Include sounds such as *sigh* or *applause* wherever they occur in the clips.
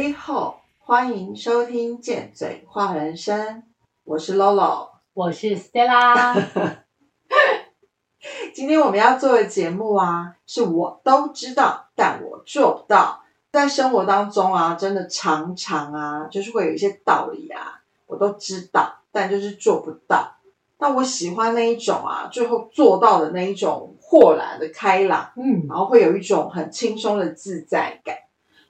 你好，欢迎收听《见嘴话人生》，我是 Lolo。我是 Stella，*laughs* 今天我们要做的节目啊，是我都知道，但我做不到。在生活当中啊，真的常常啊，就是会有一些道理啊，我都知道，但就是做不到。但我喜欢那一种啊，最后做到的那一种豁然的开朗，嗯，然后会有一种很轻松的自在感。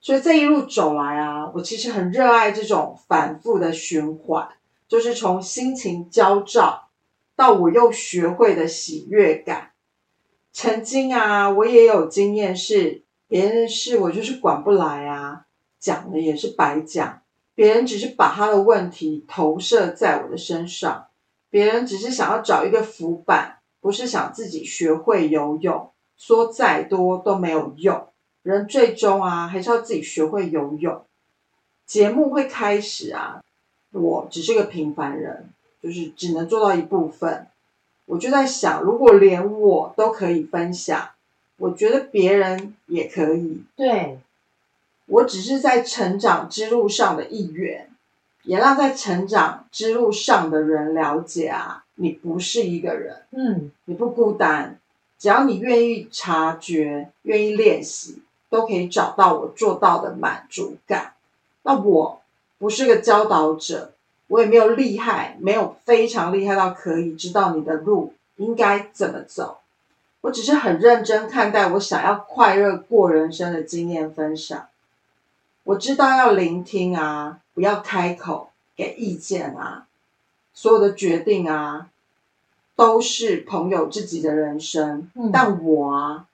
所以这一路走来啊，我其实很热爱这种反复的循环，就是从心情焦躁到我又学会的喜悦感。曾经啊，我也有经验是别人事我就是管不来啊，讲了也是白讲，别人只是把他的问题投射在我的身上，别人只是想要找一个浮板，不是想自己学会游泳，说再多都没有用。人最终啊，还是要自己学会游泳。节目会开始啊，我只是个平凡人，就是只能做到一部分。我就在想，如果连我都可以分享，我觉得别人也可以。对，我只是在成长之路上的一员，也让在成长之路上的人了解啊，你不是一个人，嗯，你不孤单，只要你愿意察觉，愿意练习。都可以找到我做到的满足感。那我不是个教导者，我也没有厉害，没有非常厉害到可以知道你的路应该怎么走。我只是很认真看待我想要快乐过人生的经验分享。我知道要聆听啊，不要开口给意见啊。所有的决定啊，都是朋友自己的人生。嗯但我啊。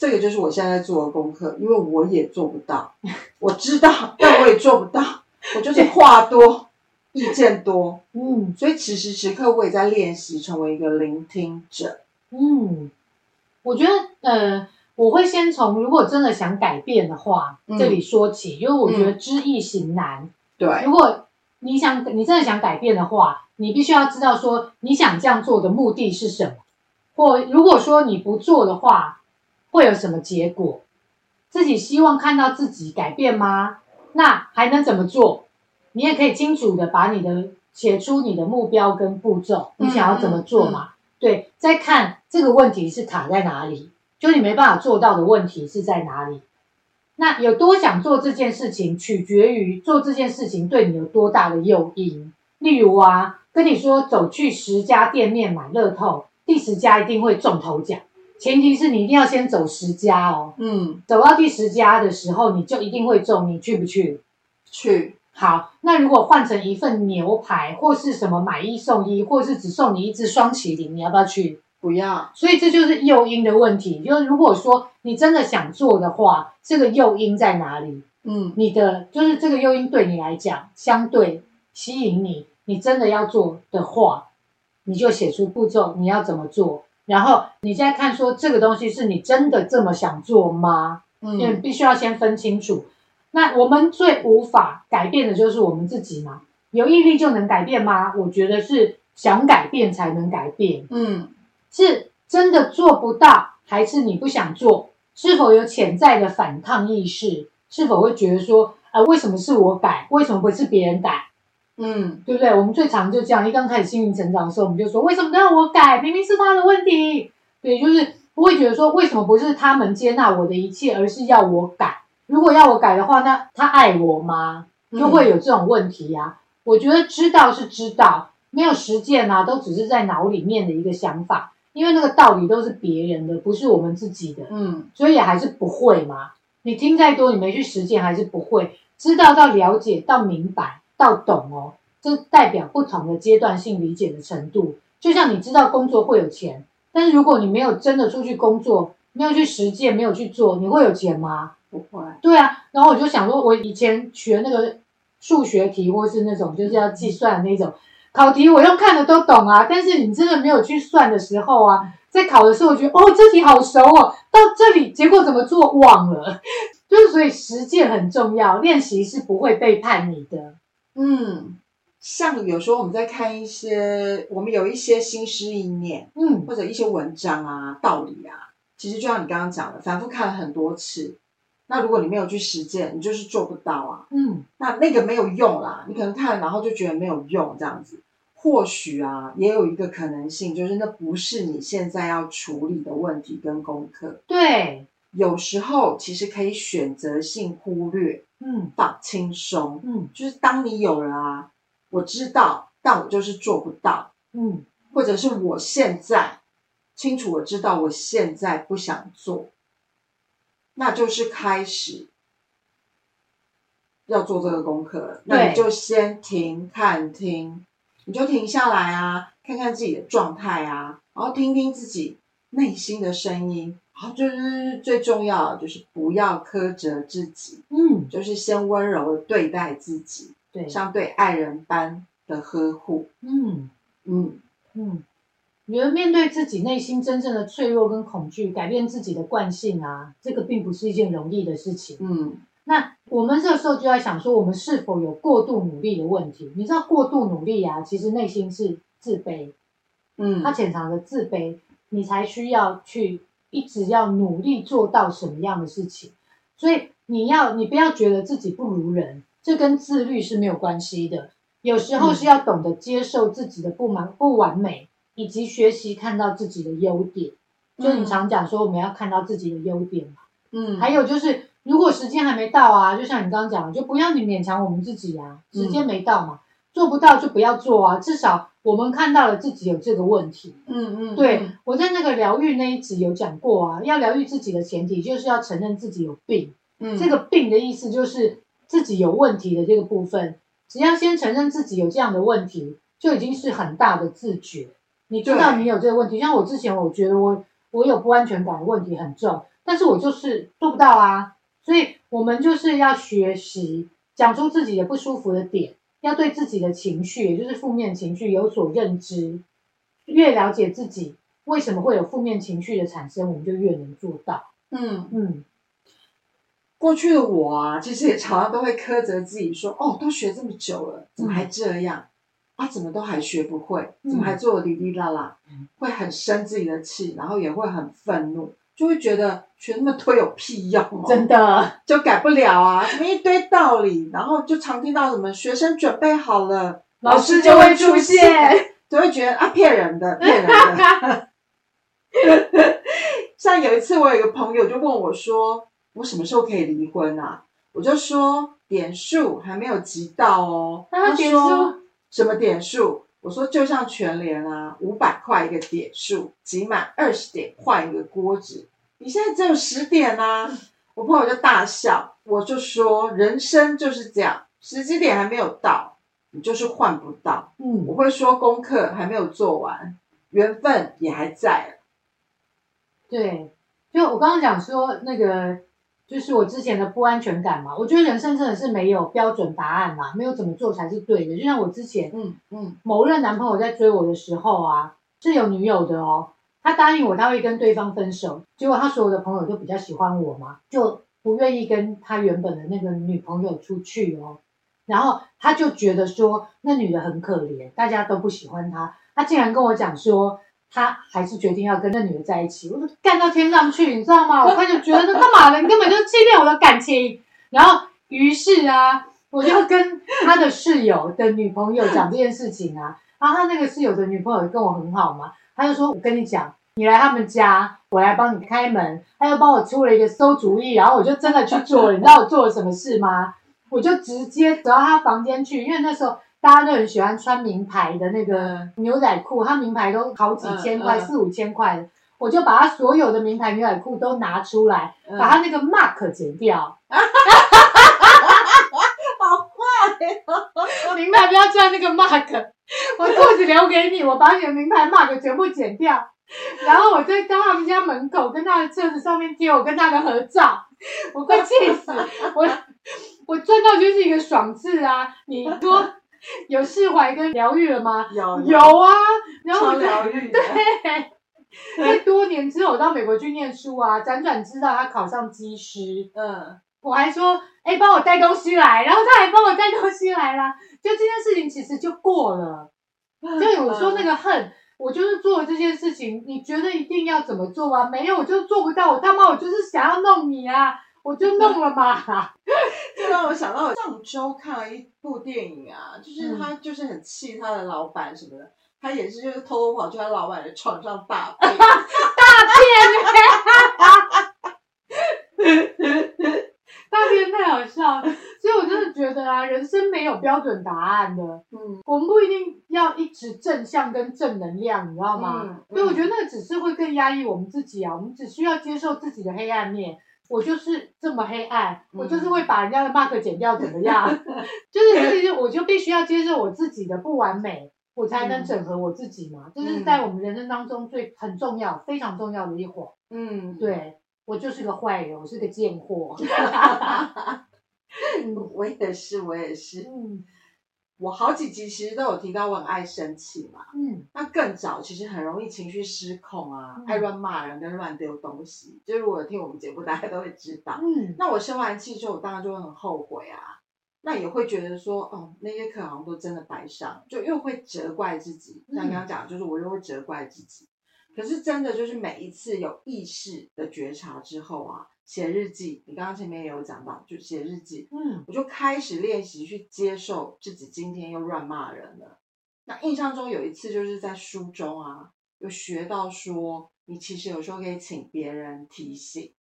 这个就是我现在在做的功课，因为我也做不到，我知道，但我也做不到，我就是话多，意见多，*laughs* 嗯所以此时此刻我也在练习成为一个聆听者。嗯，我觉得呃，我会先从如果真的想改变的话，嗯这里说起，因为我觉得知易行难。对，如果你想你真的想改变的话，你必须要知道说你想这样做的目的是什么，或如果说你不做的话，会有什么结果？自己希望看到自己改变吗？那还能怎么做？你也可以清楚的把你的写出你的目标跟步骤，你想要怎么做嘛？对，再看这个问题是卡在哪里，就你没办法做到的问题是在哪里。那有多想做这件事情，取决于做这件事情对你有多大的诱因。例如啊，跟你说走去十家店面买乐透，第十家一定会中头奖。前提是你一定要先走十家哦，嗯，走到第十家的时候，你就一定会中，你去不去？去，好，那如果换成一份牛排，或是什么买一送一，或是只送你一只双麒麟，你要不要去？不要，所以这就是诱因的问题。就是如果说你真的想做的话，这个诱因在哪里？嗯你的就是这个诱因对你来讲相对吸引你，你真的要做的话，你就写出步骤，你要怎么做，然后你再看说这个东西是你真的这么想做吗？因为嗯必须要先分清楚。那我们最无法改变的就是我们自己嘛，有毅力就能改变吗？我觉得是想改变才能改变，嗯是真的做不到，还是你不想做？是否有潜在的反抗意识？是否会觉得说，啊，为什么是我改？为什么不是别人改？嗯对不对？我们最常就这样，一刚开始心灵成长的时候，我们就说，为什么都要我改？明明是他的问题。对，就是不会觉得说，为什么不是他们接纳我的一切，而是要我改？如果要我改的话，那他爱我吗？就会有这种问题呀、我觉得知道是知道，没有实践啊，都只是在脑里面的一个想法，因为那个道理都是别人的，不是我们自己的，嗯所以还是不会嘛。你听再多，你没去实践，还是不会。知道到了解到明白到懂哦，这代表不同的阶段性理解的程度。就像你知道工作会有钱，但是如果你没有真的出去工作，没有去实践，没有去做，你会有钱吗？不会，对啊，然后我就想说，我以前学那个数学题，或是那种就是要计算的那种考题，我用看的都懂啊。但是你真的没有去算的时候啊，在考的时候，我觉得哦，这题好熟哦，到这里结果怎么做忘了。*laughs* 就是所以实践很重要，练习是不会背叛你的。嗯，像有时候我们在看一些，我们有一些新思意念，嗯或者一些文章啊、道理啊，其实就像你刚刚讲的，反复看了很多次，那如果你没有去实践，你就是做不到啊。嗯那那个没有用啦，你可能看然后就觉得没有用这样子。或许啊，也有一个可能性，就是那不是你现在要处理的问题跟功课。对，有时候其实可以选择性忽略，嗯。放轻松。嗯。就是当你有了啊，我知道，但我就是做不到，嗯。或者是我现在清楚我知道我现在不想做，那就是开始要做这个功课了。那你就先停看听，你就停下来啊，看看自己的状态啊，然后听听自己内心的声音。然后就是最重要的，就是不要苛责自己，嗯，就是先温柔的对待自己，对，像对爱人般的呵护。嗯嗯，嗯，我觉得面对自己内心真正的脆弱跟恐惧，改变自己的惯性啊，这个并不是一件容易的事情。嗯，那我们这个时候就在想说，我们是否有过度努力的问题？你知道，过度努力啊，其实内心是自卑，嗯，它潜藏着自卑，你才需要去一直要努力做到什么样的事情。所以你要，你不要觉得自己不如人，这跟自律是没有关系的。有时候是要懂得接受自己的不满、不完美，以及学习看到自己的优点。就你常讲说，我们要看到自己的优点嘛。嗯，还有就是，如果时间还没到啊，就像你刚刚讲的，就不要你勉强我们自己啊，嗯时间没到嘛，做不到就不要做啊。至少我们看到了自己有这个问题。嗯嗯，对，我在那个疗愈那一集有讲过啊，要疗愈自己的前提就是要承认自己有病。嗯，这个病的意思就是自己有问题的这个部分，只要先承认自己有这样的问题，就已经是很大的自觉。你知道你有这个问题，像我之前我觉得我我有不安全感的问题很重，但是我就是做不到啊。所以我们就是要学习讲出自己的不舒服的点，要对自己的情绪，也就是负面情绪有所认知。越了解自己为什么会有负面情绪的产生，我们就越能做到。嗯，嗯过去的我啊，其实也常常都会苛责自己说，哦，都学这么久了，怎么还这样？啊，怎么都还学不会？怎么还做的哩哩啦啦？嗯会很生自己的气，然后也会很愤怒，就会觉得学那么多有屁用哦，真的，就改不了啊，什么一堆道理，然后就常听到什么学生准备好了，老师就会出现。就会觉得啊骗人的，骗人的。*laughs* *laughs* 像有一次，我有一个朋友就问我说：“我什么时候可以离婚啊？”我就说：“点数还没有集到哦。”啊点说什么点数？我说就像全联啊，五百块一个点数，集满二十点换一个锅子。你现在只有十点啊！*laughs* 我朋友就大笑，我就说人生就是这样，时机点还没有到，你就是换不到。嗯我会说功课还没有做完，缘分也还在。对，就我刚刚讲说那个，就是我之前的不安全感嘛。我觉得人生真的是没有标准答案嘛，没有怎么做才是对的。就像我之前嗯嗯某任男朋友在追我的时候啊，是有女友的哦。他答应我他会跟对方分手，结果他所有的朋友都比较喜欢我嘛，就不愿意跟他原本的那个女朋友出去哦。然后他就觉得说那女的很可怜，大家都不喜欢她。他竟然跟我讲说，他还是决定要跟那女的在一起。我就干到天上去，你知道吗？我开始觉得干嘛了？你根本就欺骗我的感情。然后于是啊，我就跟他的室友的女朋友讲这件事情啊。然后他那个室友的女朋友跟我很好嘛，他就说：“我跟你讲，你来他们家，我来帮你开门。”他又帮我出了一个馊主意，然后我就真的去做了。*laughs* 你知道我做了什么事吗？我就直接走到他房间去，因为那时候大家都很喜欢穿名牌的那个牛仔裤，他名牌都好几千块，嗯嗯四五千块的。我就把他所有的名牌牛仔裤都拿出来，嗯把他那个 mark 剪掉。*laughs* 好坏 *laughs* 名牌不要叫那个 mark，我裤子留给你，我把你的名牌 mark 全部剪掉，然后我再到他们家门口跟他的车子上面贴我跟他的合照，我快气死！我我赚到就是一个爽字啊！你多有释怀跟疗愈了吗？有有啊，然后疗愈。对，在多年之后我到美国去念书啊，辗转知道他考上机师，嗯我还说，哎、帮我带东西来，然后他还帮我带东西来啦，就这件事情其实就过了。就有时候那个恨，我就是做了这件事情，你觉得一定要怎么做吗？没有，我就做不到，我他妈我就是想要弄你啊！我就弄了嘛。*laughs* 这让我想到我上周看了一部电影啊，就是嗯他就是很气他的老板什么的，他也是就是偷偷跑去他老板的床上大便。*laughs* *laughs* 大便太好笑了，啊，人生没有标准答案的，嗯我们不一定要一直正向跟正能量，你知道吗？嗯所以我觉得那个只是会更压抑我们自己啊，我们只需要接受自己的黑暗面。我就是这么黑暗，嗯我就是会把人家的 mark 剪掉，怎么样？*laughs* 就是这个，我就必须要接受我自己的不完美，我才能嗯整合我自己嘛。这是在我们人生当中最很重要、非常重要的一环。嗯，对我就是个坏人，我是个贱货。*laughs* *laughs* *laughs* 我也是，我也是。嗯我好几集其实都有提到我很爱生气嘛，嗯那更早其实很容易情绪失控啊，嗯爱乱骂人跟乱丢东西。就是如果有听我们节目，大家都会知道。嗯那我生完气之后，我当然就会很后悔啊，那也会觉得说，哦，那些课好像都真的白上，就又会责怪自己。像刚刚讲，就是我又会责怪自己。可是真的就是每一次有意识的觉察之后啊，写日记，你刚刚前面也有讲到，就写日记，嗯我就开始练习去接受自己今天又乱骂人了。那印象中有一次就是在书中啊，有学到说，你其实有时候可以请别人提醒。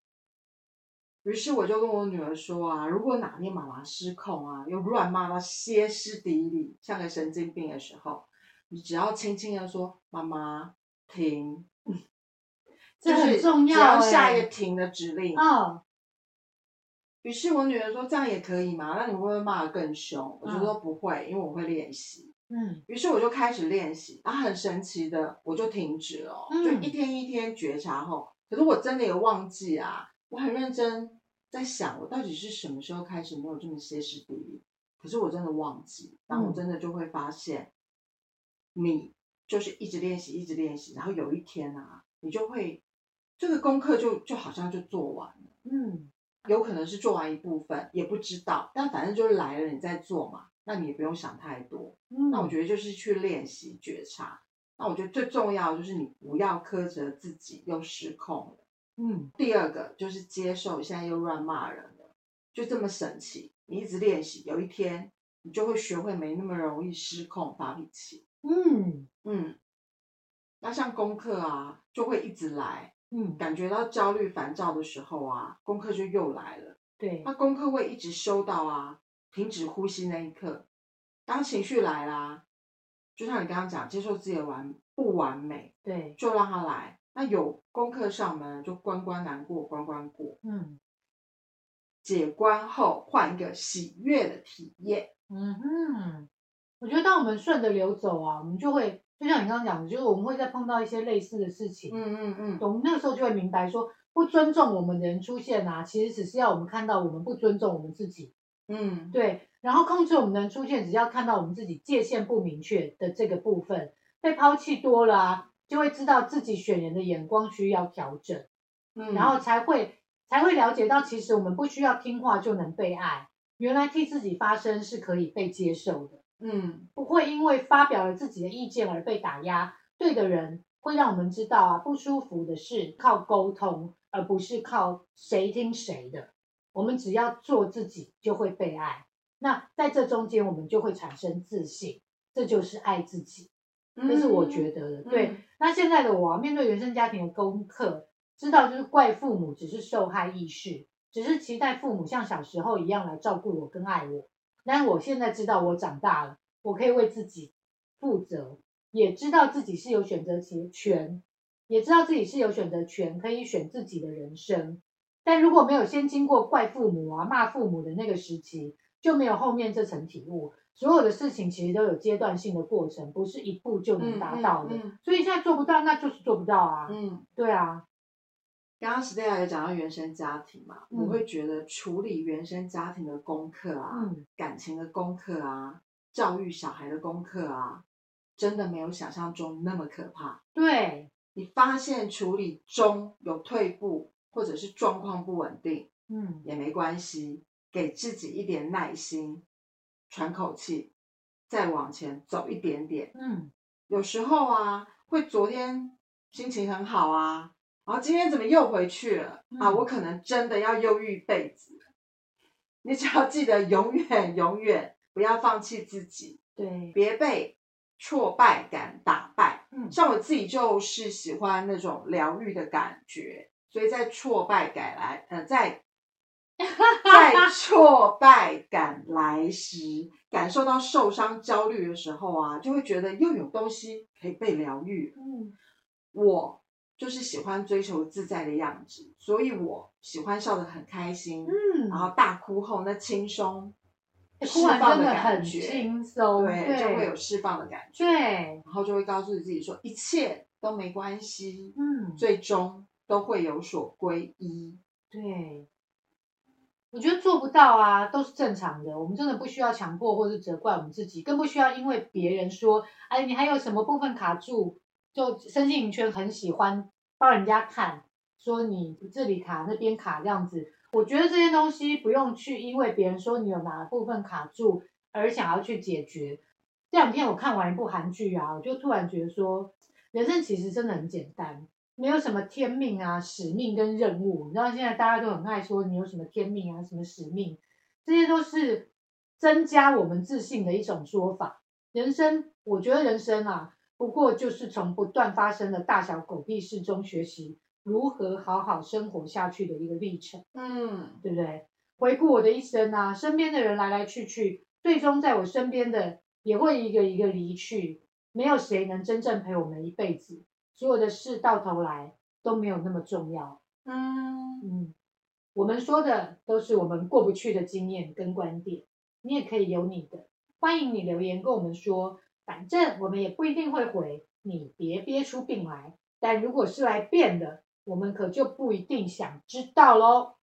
于是我就跟我女儿说啊，如果哪天妈妈失控啊，又乱骂到歇斯底里，像个神经病的时候，你只要轻轻的说：“妈妈，停。”这很重要只要下一哎个停的指令。哦，于是我女儿说：“这样也可以吗？那你会不会骂得更凶？”我就嗯说：“不会，因为我会练习。”嗯于是我就开始练习，然后很神奇的，我就停止了哦、嗯就一天一天觉察后，可是我真的有忘记啊，我很认真在想，我到底是什么时候开始没有这么歇斯底里？可是我真的忘记，然后我嗯真的就会发现，你就是一直练习，一直练习，然后有一天啊，你就会这个功课就就好像就做完了。嗯有可能是做完一部分，也不知道，但反正就是来了，你再做嘛，那你也不用想太多。嗯，那我觉得就是去练习觉察。那我觉得最重要的就是你不要苛责自己又失控了。嗯第二个就是接受现在又乱骂人了，就这么神奇。你一直练习，有一天你就会学会没那么容易失控发脾气。嗯嗯，那像功课啊，就会一直来，嗯，感觉到焦虑烦躁的时候啊，功课就又来了。对，那功课会一直修到啊，停止呼吸那一刻。当情绪来啦，就像你刚刚讲，接受自己的完不完美，对，就让它来。那有功课上门，就关关难过关关过。嗯解关后换一个喜悦的体验。嗯哼，我觉得当我们顺着流走啊，我们就会就像你刚刚讲的，就是我们会再碰到一些类似的事情，嗯嗯嗯，我们那个时候就会明白说，不尊重我们的人出现啊，其实只是要我们看到我们不尊重我们自己，嗯，对，然后控制我们的人出现，只要看到我们自己界限不明确的这个部分被抛弃多了啊，就会知道自己选人的眼光需要调整，嗯，然后才会才会了解到，其实我们不需要听话就能被爱，原来替自己发声是可以被接受的。嗯不会因为发表了自己的意见而被打压。对的人会让我们知道啊，不舒服的事靠沟通，而不是靠谁听谁的。我们只要做自己，就会被爱。那在这中间，我们就会产生自信，这就是爱自己。这是我觉得的。对，嗯那现在的我、啊、面对原生家庭的功课，知道就是怪父母只是受害意识，只是期待父母像小时候一样来照顾我跟爱我。但我现在知道我长大了，我可以为自己负责，也知道自己是有选择权，也知道自己是有选择权，可以选自己的人生。但如果没有先经过怪父母啊、骂父母的那个时期，就没有后面这层体悟。所有的事情其实都有阶段性的过程，不是一步就能达到的。嗯嗯所以现在做不到，那就是做不到啊。嗯，对啊，刚刚 Stella 有讲到原生家庭嘛，嗯。我会觉得处理原生家庭的功课啊，嗯。感情的功课啊，教育小孩的功课啊，真的没有想象中那么可怕。对，你发现处理中有退步，或者是状况不稳定，嗯。也没关系，给自己一点耐心，喘口气，再往前走一点点。嗯。有时候啊，会昨天心情很好啊，然后今天怎么又回去了、啊？嗯我可能真的要忧郁一辈子。你只要记得，永远永远不要放弃自己，对，别被挫败感打败。嗯像我自己就是喜欢那种疗愈的感觉，所以在挫败感来，呃，在 *laughs* 在挫败感来时，感受到受伤、焦虑的时候啊，就会觉得又有东西可以被疗愈。嗯我就是喜欢追求自在的样子，所以我喜欢笑得很开心，嗯，然后大哭后那轻松释欸哭完放的感觉，轻松，对，就会有释放的感觉，对，然后就会告诉自己说一切都没关系，嗯，最终都会有所归一。对，我觉得做不到啊，都是正常的。我们真的不需要强迫或是责怪我们自己，更不需要因为别人说，哎，你还有什么部分卡住，就身心灵圈很喜欢帮人家看，说你这里卡那边卡这样子。我觉得这些东西不用去因为别人说你有哪部分卡住而想要去解决。这两天我看完一部韩剧啊，我就突然觉得说，人生其实真的很简单。没有什么天命啊、使命跟任务。你知道现在大家都很爱说你有什么天命啊、什么使命，这些都是增加我们自信的一种说法。人生，我觉得人生啊，不过就是从不断发生的大小狗屁事中学习如何好好生活下去的一个历程，嗯，对不对？回顾我的一生啊，身边的人来来去去，最终在我身边的也会一个一个离去，没有谁能真正陪我们一辈子。所有的事到头来都没有那么重要。嗯，嗯，我们说的都是我们过不去的经验跟观点，你也可以有你的，欢迎你留言跟我们说，反正我们也不一定会回，你别憋出病来。但如果是来变的，我们可就不一定想知道喽。